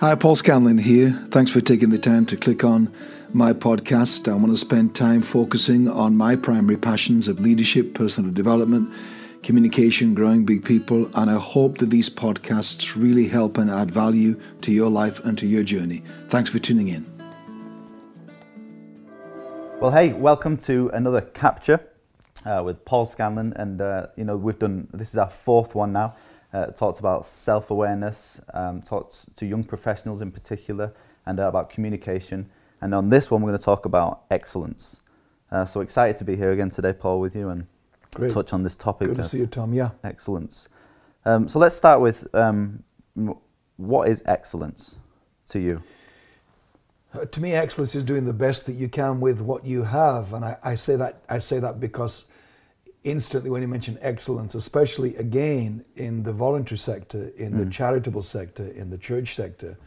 Hi, Paul Scanlon here. Thanks for taking the time to click on my podcast. I want to spend time focusing on my primary passions of leadership, personal development, communication, growing big people, and I hope that these podcasts really help and add value to your life and to your journey. Thanks for tuning in. Well, hey, welcome to another capture uh, with Paul Scanlon, and uh, you know we've done this is our fourth one now. Uh, talked about self-awareness, um, talked to young professionals in particular, and uh, about communication. And on this one, we're going to talk about excellence. Uh, so excited to be here again today, Paul, with you and Great. touch on this topic. Good to see you, Tom. Yeah. Excellence. Um, so let's start with um, what is excellence to you? Uh, to me, excellence is doing the best that you can with what you have, and I, I, say that I say that because instantly when you mention excellence, especially again in the voluntary sector, in mm. the charitable sector, in the church sector,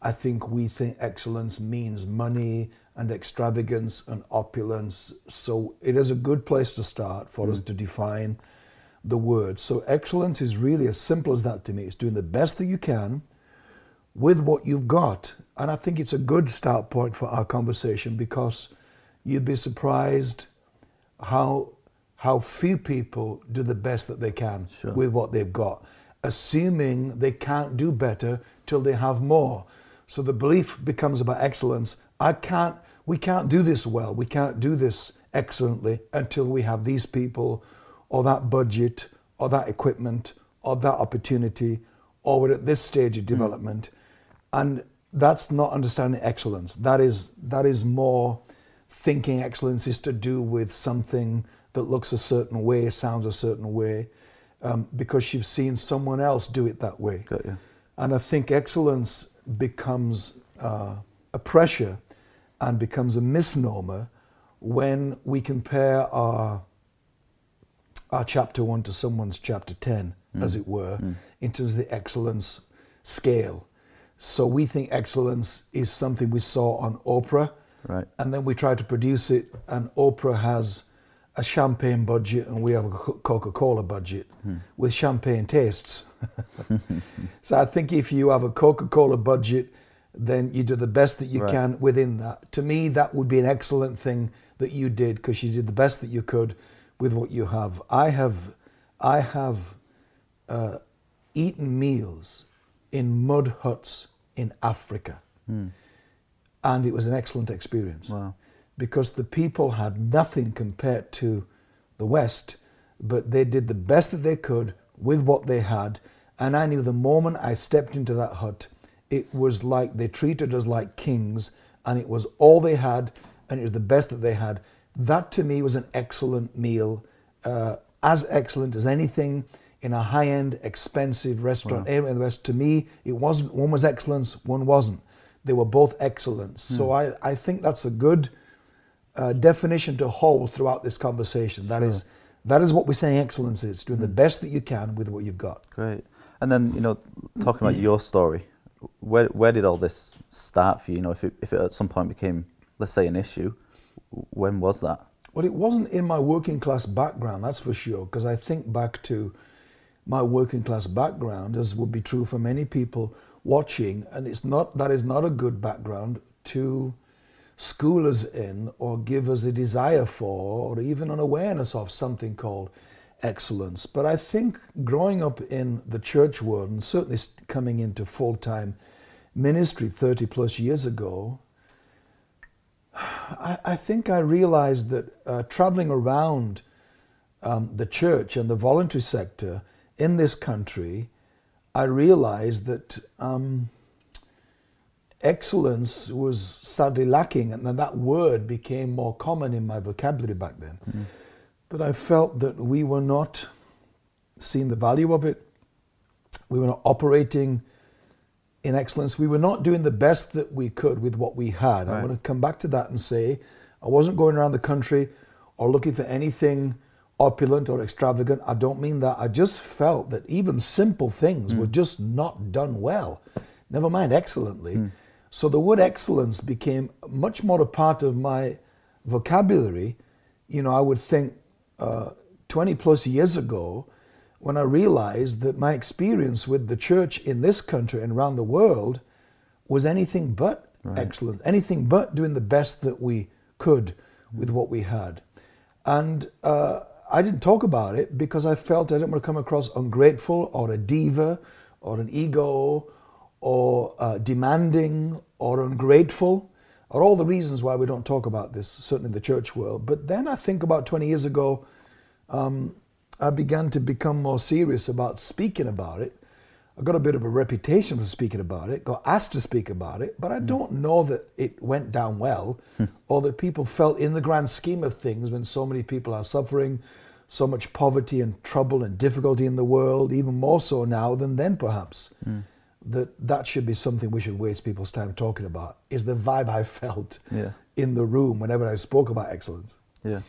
I think we think excellence means money and extravagance and opulence. So it is a good place to start for mm. us to define the word. So excellence is really as simple as that to me. It's doing the best that you can with what you've got. And I think it's a good start point for our conversation because you'd be surprised how how few people do the best that they can sure. with what they've got, assuming they can't do better till they have more. So the belief becomes about excellence. I can't we can't do this well. We can't do this excellently until we have these people or that budget or that equipment or that opportunity or we're at this stage of hmm. development. Mm. And that's not understanding excellence. That is that is more thinking excellence is to do with something that looks a certain way, sounds a certain way, um, because you've seen someone else do it that way. Got you. And I think excellence becomes uh, a pressure and becomes a misnomer when we compare our our chapter one to someone's chapter ten, mm. as it were, mm. in terms of the excellence scale. So we think excellence is something we saw on Oprah. Right. And then we try to produce it, and Oprah has a champagne budget, and we have a Coca Cola budget hmm. with champagne tastes. so I think if you have a Coca Cola budget, then you do the best that you right. can within that. To me, that would be an excellent thing that you did because you did the best that you could with what you have. I have, I have uh, eaten meals in mud huts in Africa. Mm. And it was an excellent experience. Wow. Because the people had nothing compared to the West, but they did the best that they could with what they had. And I knew the moment I stepped into that hut, it was like they treated us like kings, and it was all they had, and it was the best that they had. That to me was an excellent meal, uh, as excellent as anything in a high-end, expensive restaurant wow. in the West. To me, it wasn't. One was excellence, one wasn't. They were both excellence. Mm. So I, I think that's a good uh, definition to hold throughout this conversation. That sure. is, that is what we're saying excellence is, doing mm. the best that you can with what you've got. Great. And then, you know, talking about your story, where, where did all this start for you? You know, if it, if it at some point became, let's say, an issue, when was that? Well, it wasn't in my working class background, that's for sure, because I think back to my working class background, as would be true for many people watching, and it's not that is not a good background to school us in or give us a desire for or even an awareness of something called excellence. But I think growing up in the church world and certainly coming into full time ministry 30 plus years ago, I, I think I realized that uh, traveling around um, the church and the voluntary sector in this country, I realized that um, excellence was sadly lacking, and then that word became more common in my vocabulary back then. Mm-hmm. That I felt that we were not seeing the value of it, we were not operating in excellence, we were not doing the best that we could with what we had. Right. I want to come back to that and say I wasn't going around the country or looking for anything opulent or extravagant. I don't mean that. I just felt that even simple things mm. were just not done well, never mind excellently. Mm. So the word excellence became much more a part of my vocabulary. You know, I would think uh, 20 plus years ago when I realized that my experience with the church in this country and around the world was anything but Right. excellent, anything but doing the best that we could with what we had. And uh, I didn't talk about it because I felt I didn't want to come across ungrateful or a diva or an ego or uh, demanding or ungrateful are all the reasons why we don't talk about this, certainly in the church world. But then I think about 20 years ago, um, I began to become more serious about speaking about it. I got a bit of a reputation for speaking about it, got asked to speak about it, but I don't know that it went down well or that people felt in the grand scheme of things when so many people are suffering, so much poverty and trouble and difficulty in the world, even more so now than then perhaps. That that should be something we should waste people's time talking about. Is the vibe I felt Yeah. in the room whenever I spoke about excellence. Yeah.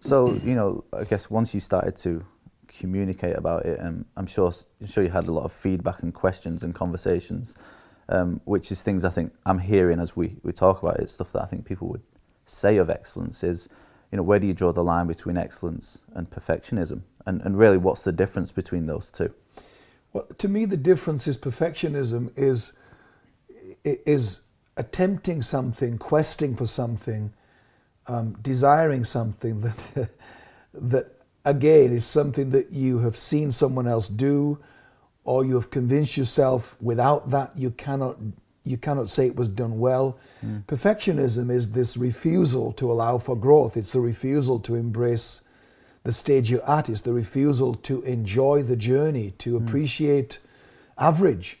So you know, I guess once you started to communicate about it, and I'm sure I'm sure you had a lot of feedback and questions and conversations, um, which is things I think I'm hearing as we, we talk about it. Stuff that I think people would say of excellence is, you know, where do you draw the line between excellence and perfectionism, and and really what's the difference between those two? Well, to me, the difference is perfectionism is is attempting something, questing for something, um, desiring something that that again is something that you have seen someone else do, or you have convinced yourself without that you cannot you cannot say it was done well. Perfectionism is this refusal to allow for growth. It's the refusal to embrace the stage you're at. It's the refusal to enjoy the journey, to appreciate average.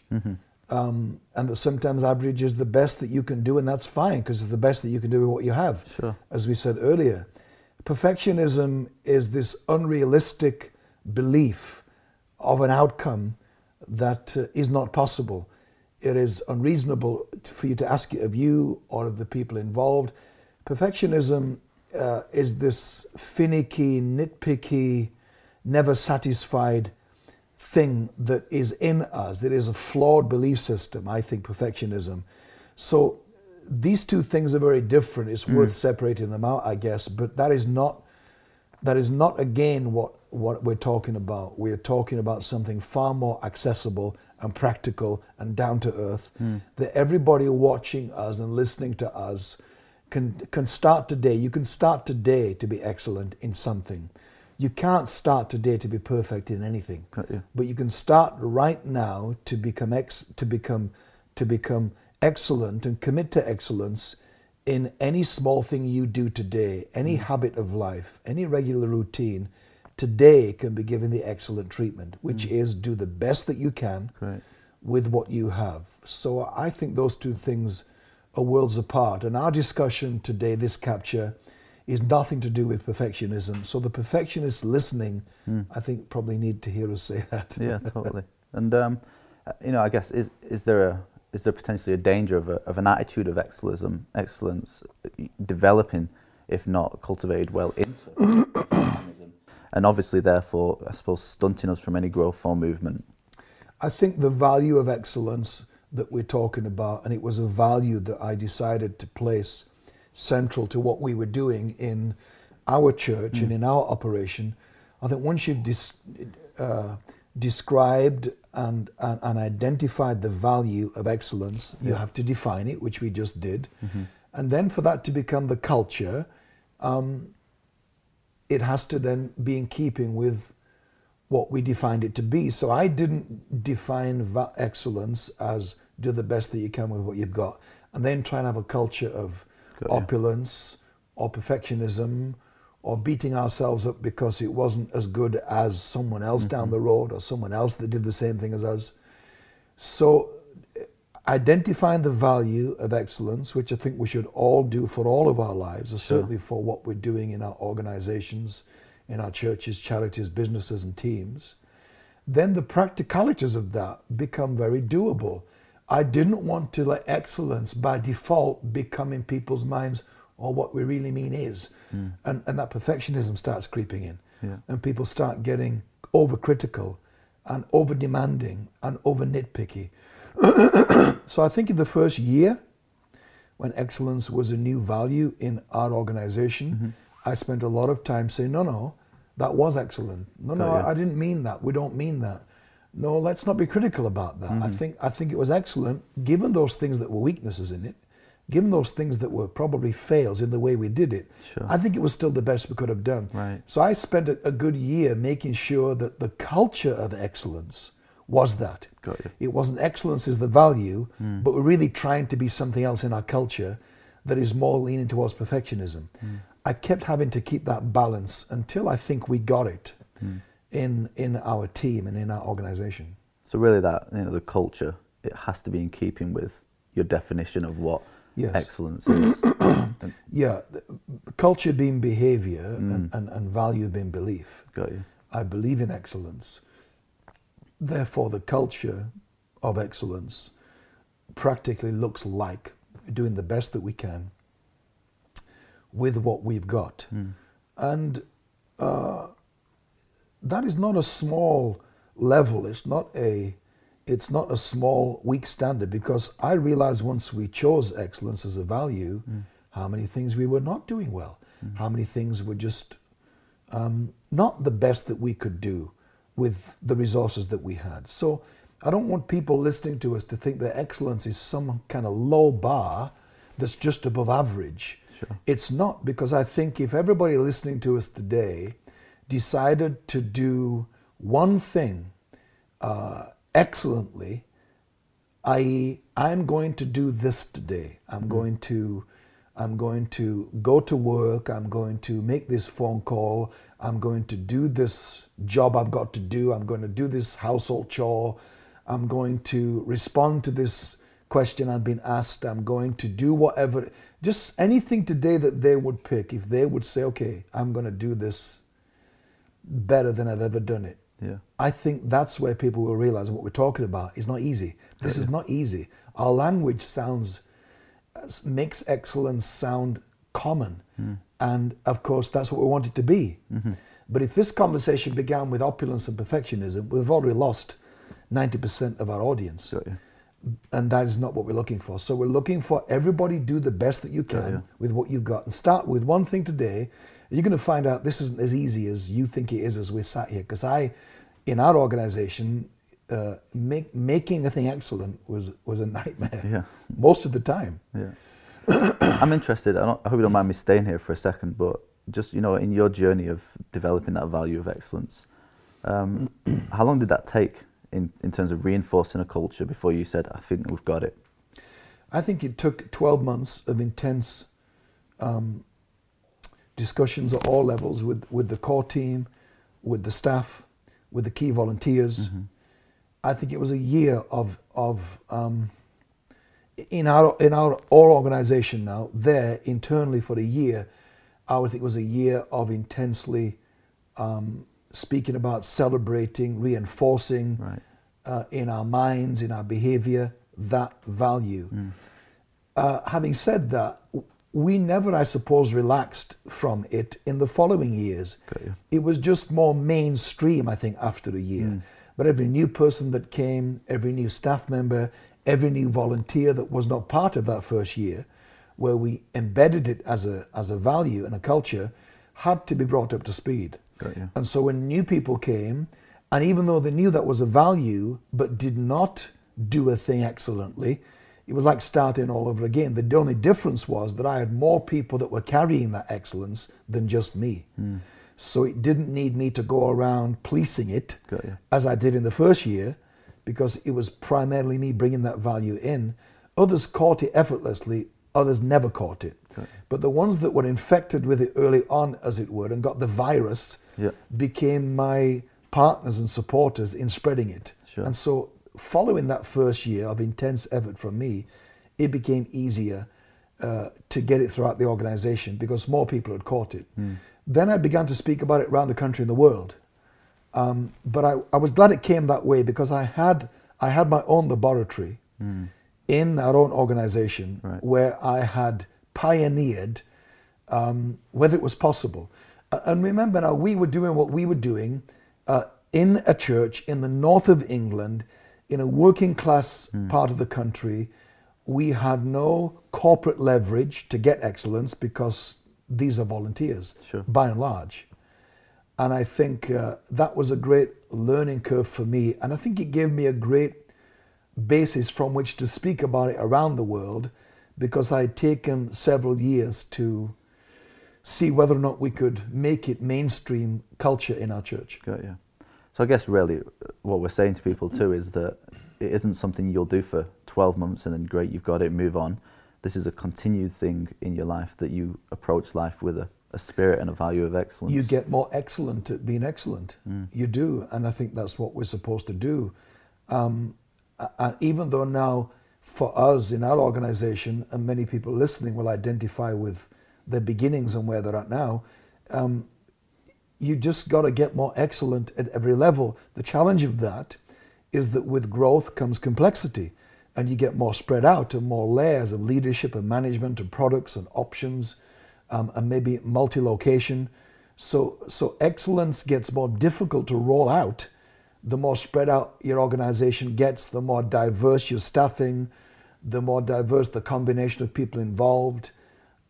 Um, and that sometimes average is the best that you can do, and that's fine because it's the best that you can do with what you have, Sure. as we said earlier. Perfectionism is this unrealistic belief of an outcome that uh, is not possible. It is unreasonable for you to ask it of you or of the people involved. Perfectionism uh, is this finicky, nitpicky, never satisfied thing that is in us. It is a flawed belief system, I think, perfectionism. So these two things are very different. It's worth separating them out, I guess, but that is not that is not again what, what we're talking about. We're talking about something far more accessible and practical and down to earth that everybody watching us and listening to us can, can start today. You can start today to be excellent in something. You can't start today to be perfect in anything, you. but you can start right now to become ex, to become to become excellent and commit to excellence in any small thing you do today, any mm. habit of life, any regular routine, today can be given the excellent treatment, which mm. is do the best that you can Great. with what you have. So I think those two things are worlds apart. And our discussion today, this capture, is nothing to do with perfectionism. So the perfectionists listening, I think, probably need to hear us say that. yeah, totally. And um, uh, you know, I guess is is there a is there potentially a danger of, a, of an attitude of excellence, excellence uh, developing, if not cultivated well into and obviously, therefore, I suppose stunting us from any growth or movement. I think the value of excellence that we're talking about, and it was a value that I decided to place central to what we were doing in our church and in our operation. I think once you've dis, uh, described and, and, and identified the value of excellence, you have to define it, which we just did. And then for that to become the culture, um, it has to then be in keeping with what we defined it to be. So I didn't define va- excellence as do the best that you can with what you've got, and then try and have a culture of opulence or perfectionism or beating ourselves up because it wasn't as good as someone else down the road or someone else that did the same thing as us. So uh, identifying the value of excellence, which I think we should all do for all of our lives, or certainly for what we're doing in our organizations, in our churches, charities, businesses, and teams, then the practicalities of that become very doable. I didn't want to let excellence by default become in people's minds or what we really mean is. Hmm. And, and that perfectionism starts creeping in. Yeah. And people start getting overcritical and over demanding and over nitpicky. so I think in the first year, when excellence was a new value in our organization, mm-hmm. I spent a lot of time saying, no, no, that was excellent. No, no. I, I didn't mean that. We don't mean that. No, let's not be critical about that. I think I think it was excellent, given those things that were weaknesses in it, given those things that were probably fails in the way we did it. Sure. I think it was still the best we could have done. Right. So I spent a, a good year making sure that the culture of excellence was that. It wasn't excellence is the value, but we're really trying to be something else in our culture that is more leaning towards perfectionism. I kept having to keep that balance until I think we got it in in our team and in our organization. So really, that you know, the culture it has to be in keeping with your definition of what Yes. excellence is. Yeah, culture being behavior and, mm. and, and value being belief. got you. I believe in excellence. Therefore, the culture of excellence practically looks like doing the best that we can with what we've got. And uh, that is not a small level. It's not a it's not a small weak standard because I realized once we chose excellence as a value, how many things we were not doing well, how many things were just um, not the best that we could do with the resources that we had. So I don't want people listening to us to think that excellence is some kind of low bar that's just above average. Sure. It's not because I think if everybody listening to us today decided to do one thing uh, excellently, i.e., I'm going to do this today. I'm going to I'm going to go to work. I'm going to make this phone call. I'm going to do this job I've got to do. I'm going to do this household chore. I'm going to respond to this question I've been asked. I'm going to do whatever, just anything today that they would pick. If they would say, okay, I'm going to do this better than I've ever done it. Yeah. I think that's where people will realize what we're talking about is not easy. This is not easy. Our language sounds uh, makes excellence sound common, hmm. and of course that's what we want it to be. Mm-hmm. But if this conversation began with opulence and perfectionism, we've already lost ninety percent of our audience. And that is not what we're looking for. So we're looking for everybody do the best that you can you. with what you've got, and start with one thing today. You're going to find out this isn't as easy as you think it is as we're sat here. Because I, in our organization, uh, make, making a thing excellent was was a nightmare. Yeah. Most of the time. Yeah. I'm interested. I, don't, I hope you don't mind me staying here for a second, but just you know, in your journey of developing that value of excellence, um, how long did that take in, in terms of reinforcing a culture before you said, "I think we've got it"? I think it took 12 months of intense um, discussions at all levels with, with the core team, with the staff, with the key volunteers. I think it was a year of, of um, in our in our our organization now there internally for a year. I would think it was a year of intensely um, speaking about celebrating, reinforcing Right. uh, in our minds, in our behavior, that value. Uh, having said that, we never, I suppose, relaxed from it in the following years. It was just more mainstream, I think, after a year. But every new person that came, every new staff member, every new volunteer that was not part of that first year, where we embedded it as a, as a value and a culture, had to be brought up to speed. And so when new people came, and even though they knew that was a value, but did not do a thing excellently, it was like starting all over again. The only difference was that I had more people that were carrying that excellence than just me. So it didn't need me to go around policing it as I did in the first year, because it was primarily me bringing that value in. Others caught it effortlessly, others never caught it. But the ones that were infected with it early on, as it were, and got the virus, Yeah. became my partners and supporters in spreading it. Sure. And so, following that first year of intense effort from me, it became easier uh, to get it throughout the organization because more people had caught it. Then I began to speak about it around the country and the world. Um, but I, I was glad it came that way because I had I had my own laboratory in our own organization Right. where I had pioneered um, whether it was possible. Uh, and remember now, we were doing what we were doing uh, in a church in the north of England, in a working class part of the country. We had no corporate leverage to get excellence because these are volunteers, Sure. by and large. And I think uh, that was a great learning curve for me. And I think it gave me a great basis from which to speak about it around the world because I had taken several years to see whether or not we could make it mainstream culture in our church. Got you. So I guess really what we're saying to people too is that it isn't something you'll do for 12 months and then great, you've got it, move on. This is a continued thing in your life that you approach life with a, a spirit and a value of excellence. You get more excellent at being excellent. Mm. You do. And I think that's what we're supposed to do. Um, and even though now, for us in our organization, and many people listening will identify with their beginnings and where they're at now, um, you just got to get more excellent at every level. The challenge of that is that with growth comes complexity, and you get more spread out and more layers of leadership and management and products and options, um, and maybe multi-location. So, so excellence gets more difficult to roll out. The more spread out your organization gets, the more diverse your staffing, the more diverse the combination of people involved,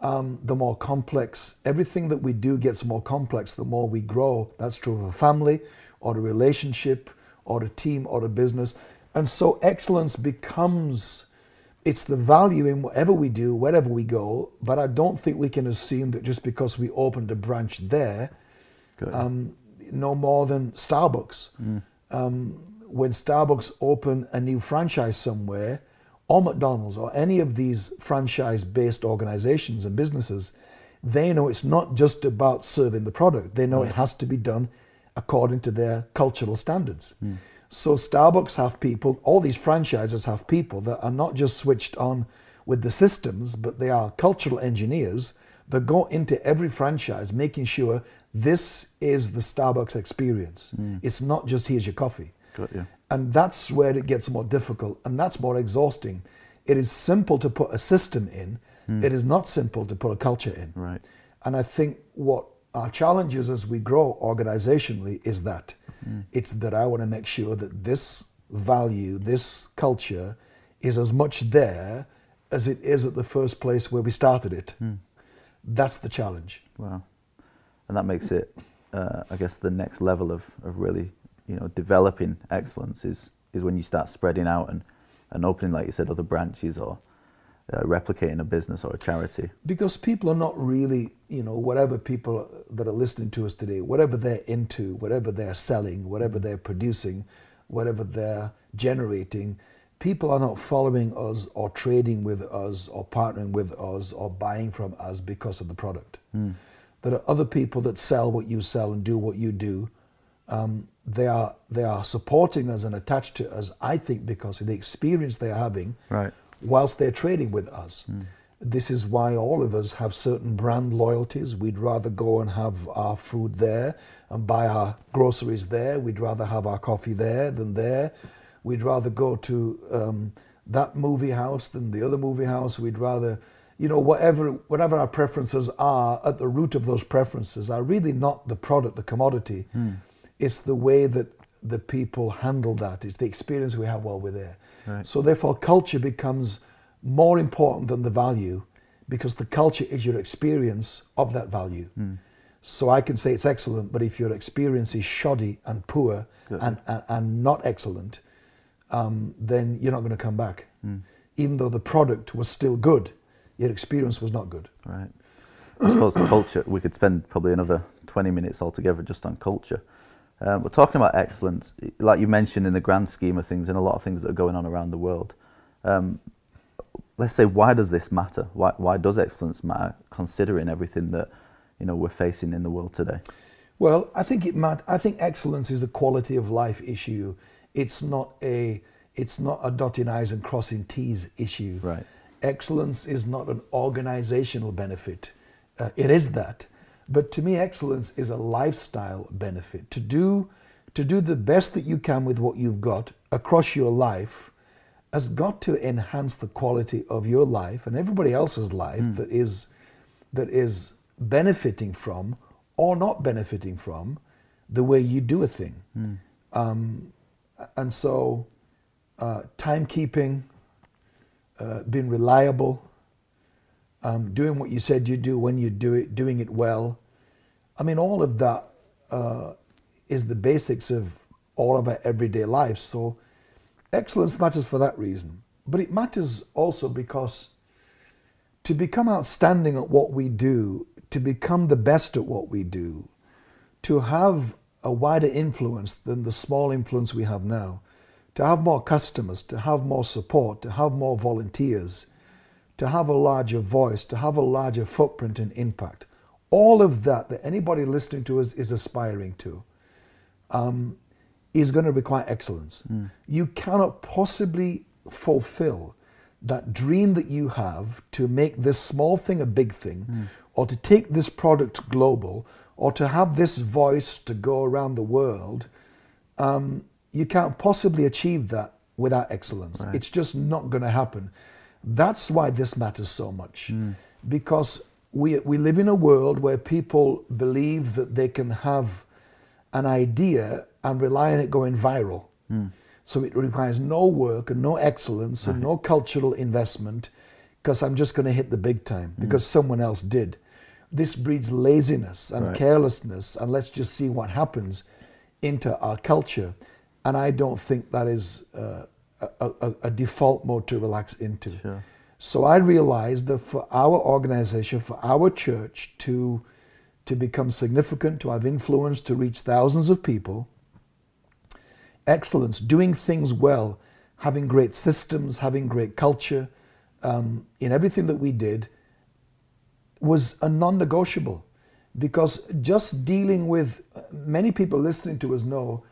um, the more complex everything that we do gets more complex the more we grow. That's true of a family or a relationship or a team or a business. And so excellence becomes it's the value in whatever we do, wherever we go. But I don't think we can assume that just because we opened a branch there, um, no more than Starbucks. Mm. Um, when Starbucks open a new franchise somewhere, or McDonald's, or any of these franchise based organizations and businesses, they know it's not just about serving the product. They know it has to be done according to their cultural standards. Mm. So Starbucks have people, all these franchises have people that are not just switched on with the systems, but they are cultural engineers that go into every franchise making sure this is the Starbucks experience. Mm. It's not just here's your coffee. Got you. And that's where it gets more difficult and that's more exhausting. It is simple to put a system in, hmm. it is not simple to put a culture in. Right. And I think what our challenge is as we grow organizationally is that hmm. it's that I want to make sure that this value, this culture is as much there as it is at the first place where we started it. Hmm. That's the challenge. Wow. And that makes it, uh, I guess, the next level of, of really, you know, developing excellence is, is when you start spreading out and, and opening, like you said, other branches or uh, replicating a business or a charity. because people are not really, you know, whatever people that are listening to us today, whatever they're into, whatever they're selling, whatever they're producing, whatever they're generating, people are not following us or trading with us or partnering with us or buying from us because of the product. There are other people that sell what you sell and do what you do. Um, they are they are supporting us and attached to us. I think because of the experience they are having Right. whilst they're trading with us. This is why all of us have certain brand loyalties. We'd rather go and have our food there and buy our groceries there. We'd rather have our coffee there than there. We'd rather go to um, that movie house than the other movie house. We'd rather, you know, whatever whatever our preferences are, at the root of those preferences are really not the product, the commodity. It's the way that the people handle that. It's the experience we have while we're there. Right. So therefore, culture becomes more important than the value because the culture is your experience of that value. So I can say it's excellent, but if your experience is shoddy and poor and, and, and not excellent, um, then you're not going to come back. Even though the product was still good, your experience was not good. Right. I suppose culture, we could spend probably another 20 minutes altogether just on culture. Um, we're talking about excellence, like you mentioned in the grand scheme of things, and a lot of things that are going on around the world. Um, let's say, why does this matter? Why, why does excellence matter, considering everything that you know we're facing in the world today? Well, I think it mat- I think excellence is a quality of life issue. It's not a it's not a dotting i's and crossing t's issue. Right. Excellence is not an organizational benefit. Uh, it is that, but to me, excellence is a lifestyle benefit. To do to do the best that you can with what you've got across your life has got to enhance the quality of your life and everybody else's life that is that is benefiting from or not benefiting from the way you do a thing. Um, and so, uh, timekeeping, uh, being reliable, um, doing what you said you do when you do it, doing it well. I mean, all of that uh, is the basics of all of our everyday life. So excellence matters for that reason. But it matters also because to become outstanding at what we do, to become the best at what we do, to have a wider influence than the small influence we have now, to have more customers, to have more support, to have more volunteers, to have a larger voice, to have a larger footprint and impact. All of that that anybody listening to us is aspiring to um, is going to require excellence. Mm. You cannot possibly fulfill that dream that you have to make this small thing a big thing, mm. or to take this product global, or to have this voice to go around the world. Um, you can't possibly achieve that without excellence. Right. It's just not going to happen. That's why this matters so much. Mm. Because we, we live in a world where people believe that they can have an idea and rely on it going viral. Mm. So it requires no work and no excellence right. and no cultural investment because I'm just going to hit the big time mm. because someone else did. This breeds laziness and right. carelessness, and let's just see what happens into our culture. And I don't think that is uh, a, a, a, default mode to relax into. Sure. So I realized that for our organization, for our church to, to become significant, to have influence, to reach thousands of people, excellence, doing things well, having great systems, having great culture um, in everything that we did was a non negotiable. Because just dealing with many people listening to us know,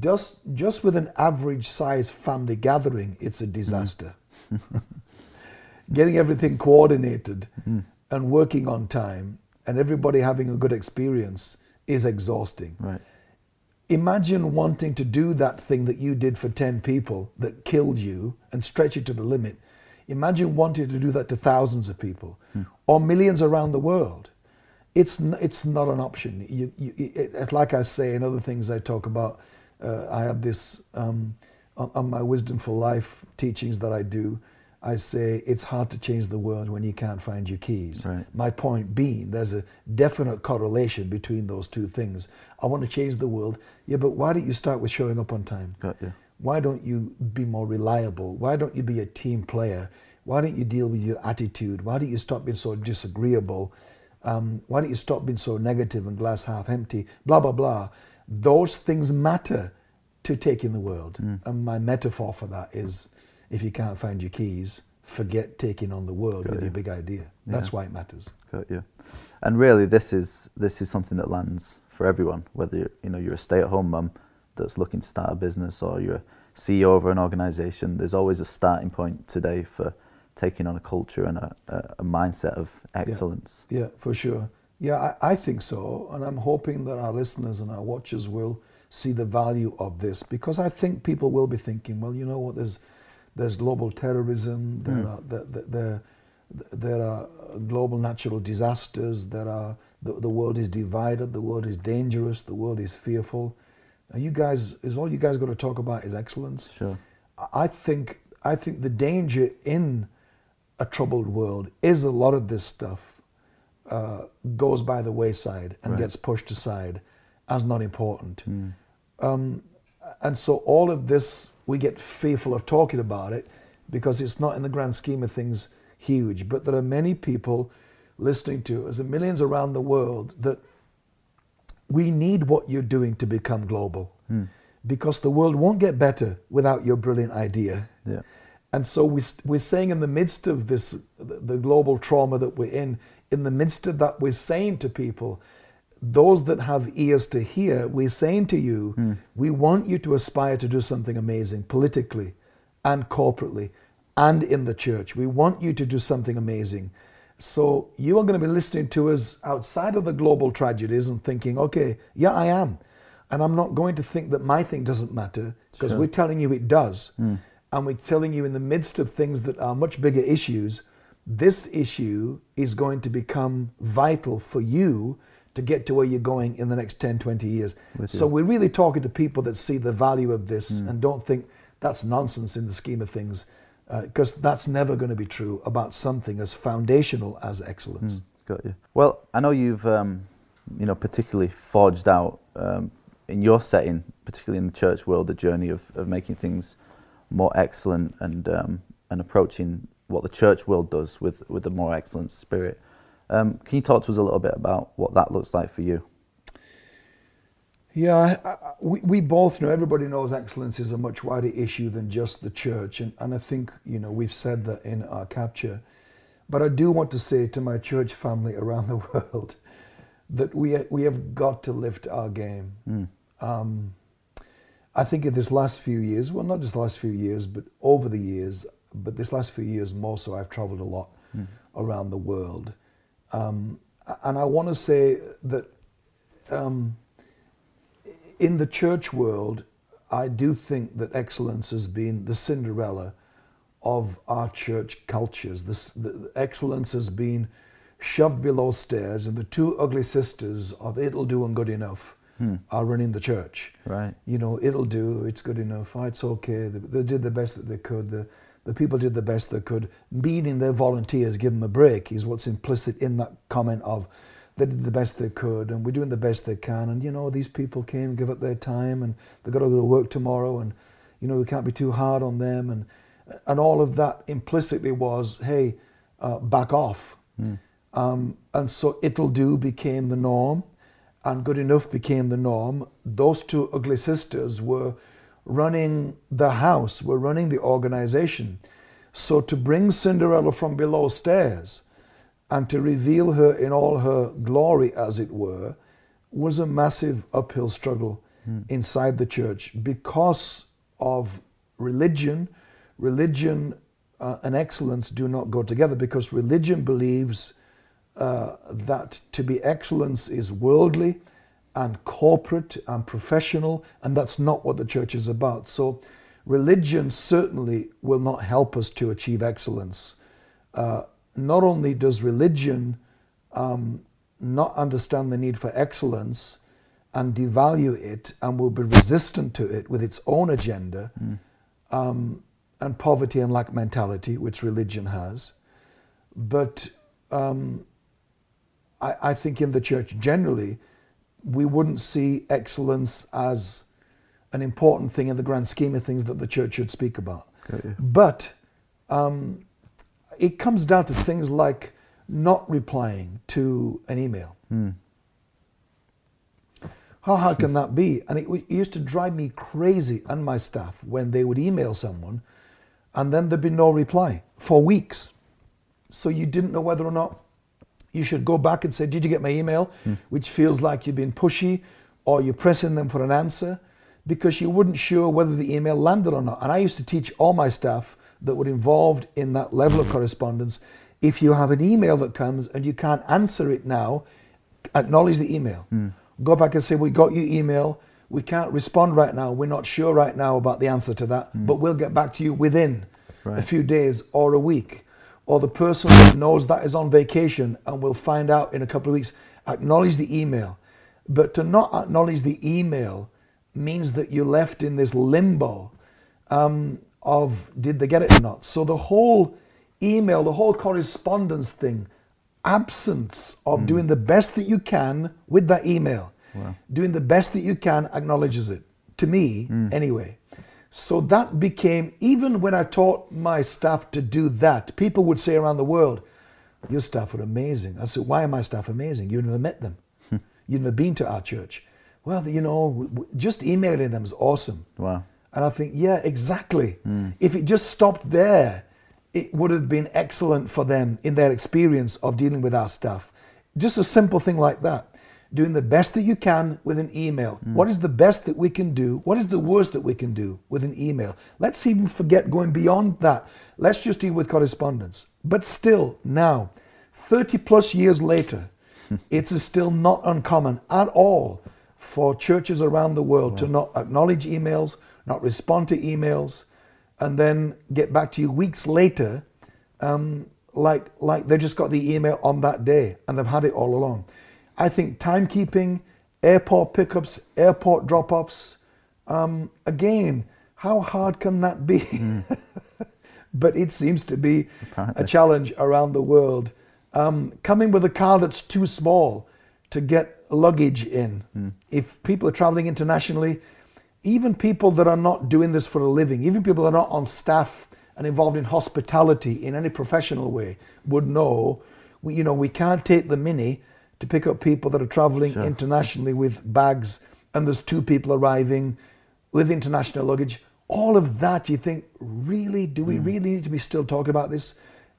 just, just with an average size family gathering, it's a disaster. Mm. Getting everything coordinated mm. and working on time and everybody having a good experience is exhausting. Right imagine wanting to do that thing that you did for 10 people that killed you and stretch it to the limit. Imagine wanting to do that to thousands of people hmm. or millions around the world. It's, n- it's not an option. You, you, it, like I say in other things I talk about, uh, I have this um, on, on my Wisdom for Life teachings that I do. I say it's hard to change the world when you can't find your keys. Right. My point being, there's a definite correlation between those two things. I want to change the world. Yeah, but why don't you start with showing up on time? Got you. Why don't you be more reliable? Why don't you be a team player? Why don't you deal with your attitude? Why don't you stop being so disagreeable? Um, why don't you stop being so negative and glass half empty? Blah, blah, blah. Those things matter to taking the world. Mm. And my metaphor for that is if you can't find your keys, forget taking on the world Got with you. your big idea. That's why it matters. Got you. And really, this is this is something that lands for everyone. Whether you're, you know you're a stay-at-home mum that's looking to start a business, or you're a CEO of an organisation. There's always a starting point today for taking on a culture and a, a, a mindset of excellence. Yeah, yeah for sure. Yeah, I, I think so, and I'm hoping that our listeners and our watchers will see the value of this because I think people will be thinking, well, you know what, there's there's global terrorism, there, mm. are, there, there, there, are global natural disasters, there are, the, the world is divided, the world is dangerous, the world is fearful. And you guys, is all you guys got to talk about is excellence. Sure. I think, I think the danger in a troubled world is a lot of this stuff uh, goes by the wayside and right. gets pushed aside as not important. Mm. Um, and so all of this, we get fearful of talking about it because it's not in the grand scheme of things huge. But there are many people listening to us, and millions around the world, that we need what you're doing to become global. Hmm. Because the world won't get better without your brilliant idea. Yeah. And so we, we're saying in the midst of this, the global trauma that we're in, in the midst of that, we're saying to people, those that have ears to hear, we're saying to you, mm. we want you to aspire to do something amazing politically and corporately and in the church. We want you to do something amazing. So you are going to be listening to us outside of the global tragedies and thinking, okay, yeah, I am. And I'm not going to think that my thing doesn't matter because sure. we're telling you it does. Mm. And we're telling you in the midst of things that are much bigger issues, this issue is going to become vital for you to get to where you're going in the next 10, 20 years. So we're really talking to people that see the value of this mm. and don't think that's nonsense in the scheme of things, because uh, that's never going to be true about something as foundational as excellence. Mm. Got you. Well, I know you've, um, you know, particularly forged out um, in your setting, particularly in the church world, the journey of, of making things more excellent and um, and approaching what the church world does with with a more excellent spirit. Um, can you talk to us a little bit about what that looks like for you? Yeah, I, I, we, we both know, everybody knows excellence is a much wider issue than just the church. And, and I think, you know, we've said that in our capture. But I do want to say to my church family around the world that we, we have got to lift our game. Mm. Um, I think in this last few years, well, not just the last few years, but over the years, but this last few years more so, I've traveled a lot mm. around the world. Um, and I want to say that um, in the church world, I do think that excellence has been the Cinderella of our church cultures. This, the, excellence has been shoved below stairs, and the two ugly sisters of it'll do and good enough hmm. are running the church. Right. You know, it'll do, it's good enough, it's okay. They, they, did the best that they could. The, the people did the best they could. Meaning their volunteers, give them a break, is what's implicit in that comment of they did the best they could and we're doing the best they can. And, you know, these people came, give up their time and they've got to go to work tomorrow and, you know, we can't be too hard on them. And, and all of that implicitly was, hey, uh, back off. Mm. Um, and so it'll do became the norm and good enough became the norm. Those two ugly sisters were running the house, were running the organization. So to bring Cinderella from below stairs and to reveal her in all her glory, as it were, was a massive uphill struggle mm. inside the church because of religion. Religion uh, and excellence do not go together because religion believes uh, that to be excellence is worldly and corporate and professional, and that's not what the church is about. So, religion certainly will not help us to achieve excellence. Uh, not only does religion um, not understand the need for excellence and devalue it and will be resistant to it with its own agenda mm. um, and poverty and lack mentality, which religion has, but um, I, I think in the church generally, we wouldn't see excellence as an important thing in the grand scheme of things that the church should speak about. But um, it comes down to things like not replying to an email. Mm. How hard can that be? And it, it, used to drive me crazy and my staff when they would email someone and then there'd be no reply for weeks. So you didn't know whether or not you should go back and say, Did you get my email? Mm. Which feels like you've been pushy or you're pressing them for an answer because you weren't sure whether the email landed or not. And I used to teach all my staff that were involved in that level of correspondence. If you have an email that comes and you can't answer it now, acknowledge the email. Mm. Go back and say, We got your email. We can't respond right now. We're not sure right now about the answer to that, mm. but we'll get back to you within right. a few days or a week or the person that knows that is on vacation and will find out in a couple of weeks, acknowledge the email. But to not acknowledge the email means that you're left in this limbo um, of did they get it or not. So the whole email, the whole correspondence thing, absence of mm. doing the best that you can with that email, wow. doing the best that you can acknowledges it. To me, mm. anyway. So that became, even when I taught my staff to do that, people would say around the world, Your staff are amazing. I said, Why are my staff amazing? You've never met them. You've never been to our church. Well, you know, just emailing them is awesome. Wow. And I think, yeah, exactly. Mm. If it just stopped there, it would have been excellent for them in their experience of dealing with our staff. Just a simple thing like that doing the best that you can with an email. Mm. What is the best that we can do? What is the worst that we can do with an email? Let's even forget going beyond that. Let's just deal with correspondence. But still, now, 30 plus years later, it's still not uncommon at all for churches around the world to not acknowledge emails, not respond to emails, and then get back to you weeks later, um, like like they just got the email on that day and they've had it all along. I think timekeeping, airport pickups, airport drop offs, um, again, how hard can that be? Mm. but it seems to be Apparently. a challenge around the world. Um, coming with a car that's too small to get luggage in, if people are traveling internationally, even people that are not doing this for a living, even people that are not on staff and involved in hospitality in any professional way, would know. We, you know, we can't take the mini to pick up people that are traveling internationally with bags, and there's two people arriving with international luggage. All of that, you think, really, do we hmm. really need to be still talking about this?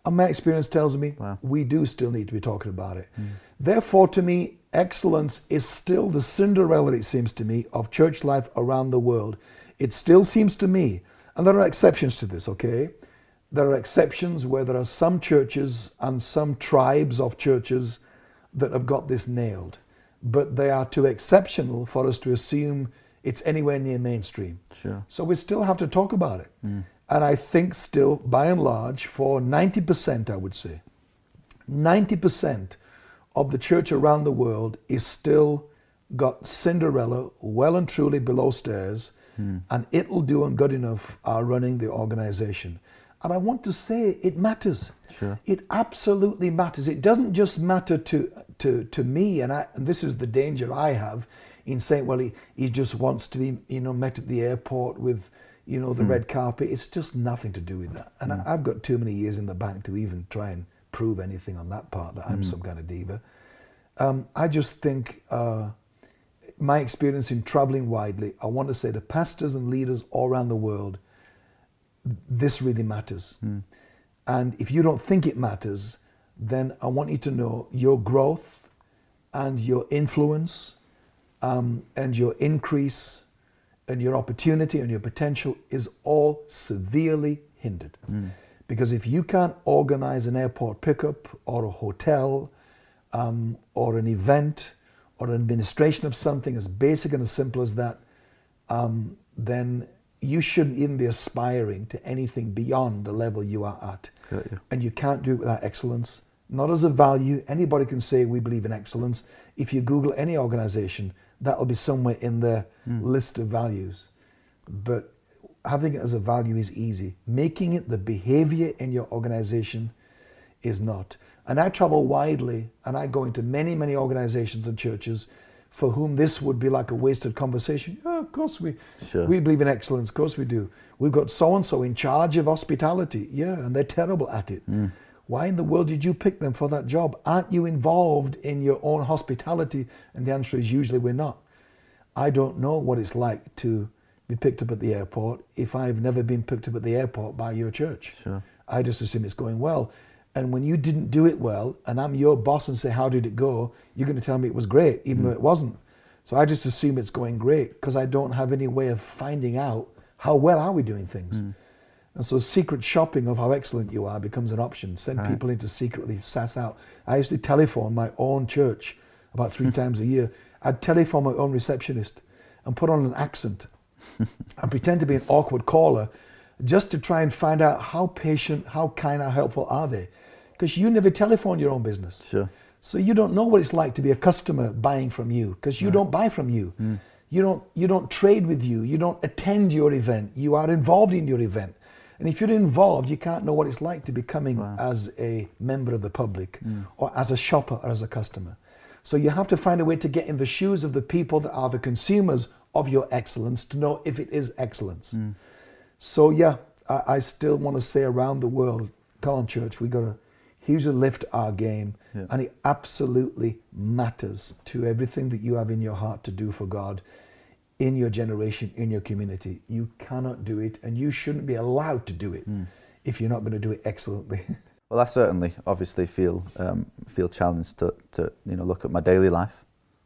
And my experience tells me we do still need to be talking about it. Hmm. Therefore, to me, excellence is still the Cinderella, it seems to me, of church life around the world. It still seems to me, and there are exceptions to this, okay? There are exceptions where there are some churches and some tribes of churches that have got this nailed, but they are too exceptional for us to assume it's anywhere near mainstream. Sure. So we still have to talk about it. Mm. And I think still, by and large, for 90%, I would say, 90% of the church around the world is still got Cinderella well and truly below stairs, hmm. and it'll do and good enough are running the organization. And I want to say it matters. Sure. It absolutely matters. It doesn't just matter to to to me, and I and this is the danger I have in saying, well, he, he just wants to be, you know, met at the airport with, you know, the red carpet. It's just nothing to do with that. And I, I've got too many years in the bank to even try and prove anything on that part that I'm some kind of diva. Um, I just think uh, my experience in traveling widely, I want to say to pastors and leaders all around the world, this really matters. And if you don't think it matters, then I want you to know your growth and your influence um, and your increase and your opportunity and your potential is all severely hindered. Because if you can't organize an airport pickup or a hotel um, or an event or an administration of something as basic and as simple as that, um, then you shouldn't even be aspiring to anything beyond the level you are at. You. And you can't do it without excellence, not as a value. Anybody can say we believe in excellence. If you Google any organization, that'll be somewhere in their hmm. list of values. But having it as a value is easy. Making it the behavior in your organization is not. And I travel widely and I go into many, many organizations and churches for whom this would be like a wasted conversation. Yeah, of course we Sure. we believe in excellence, of course we do. We've got so and so in charge of hospitality. Yeah, and they're terrible at it. Hmm. Why in the world did you pick them for that job? Aren't you involved in your own hospitality? And the answer is usually we're not. I don't know what it's like to be picked up at the airport if I've never been picked up at the airport by your church. Sure. I just assume it's going well. And when you didn't do it well, and I'm your boss and say, How did it go? You're going to tell me it was great, even though it wasn't. So I just assume it's going great because I don't have any way of finding out how well are we doing things. Mm. And so secret shopping of how excellent you are becomes an option. Send people in to secretly sass out. I used to telephone my own church about three times a year. I'd telephone my own receptionist and put on an accent and pretend to be an awkward caller just to try and find out how patient, how kind, how helpful are they. Because you never telephone your own business. Sure. So you don't know what it's like to be a customer buying from you because you don't buy from you. Mm. You don't you don't trade with you. You don't attend your event. You are involved in your event. And if you're involved, you can't know what it's like to be coming as a member of the public mm. or as a shopper or as a customer. So you have to find a way to get in the shoes of the people that are the consumers of your excellence to know if it is excellence. Mm. So yeah, I, I still want to say around the world, come on, church, we got to hugely lift our game, Yeah. and it absolutely matters to everything that you have in your heart to do for God, in your generation, in your community. You cannot do it, and you shouldn't be allowed to do it if you're not going to do it excellently. Well, I certainly, obviously, feel um, feel challenged to, to you know look at my daily life,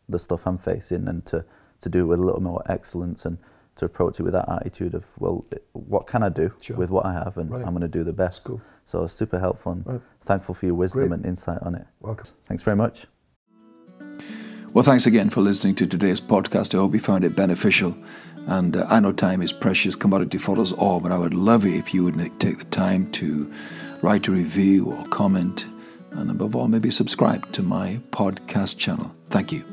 the stuff I'm facing, and to, to do it with a little more excellence and to approach it with that attitude of well, what can I do Sure. with what I have, and Right. I'm going to do the best. cool. So super helpful and Right. thankful for your wisdom Great. and insight on it. Welcome. Thanks very much. Well, thanks again for listening to today's podcast. I hope you found it beneficial. And uh, I know time is precious commodity for us all, but I would love it if you would take the time to write a review or comment, and above all, maybe subscribe to my podcast channel. Thank you.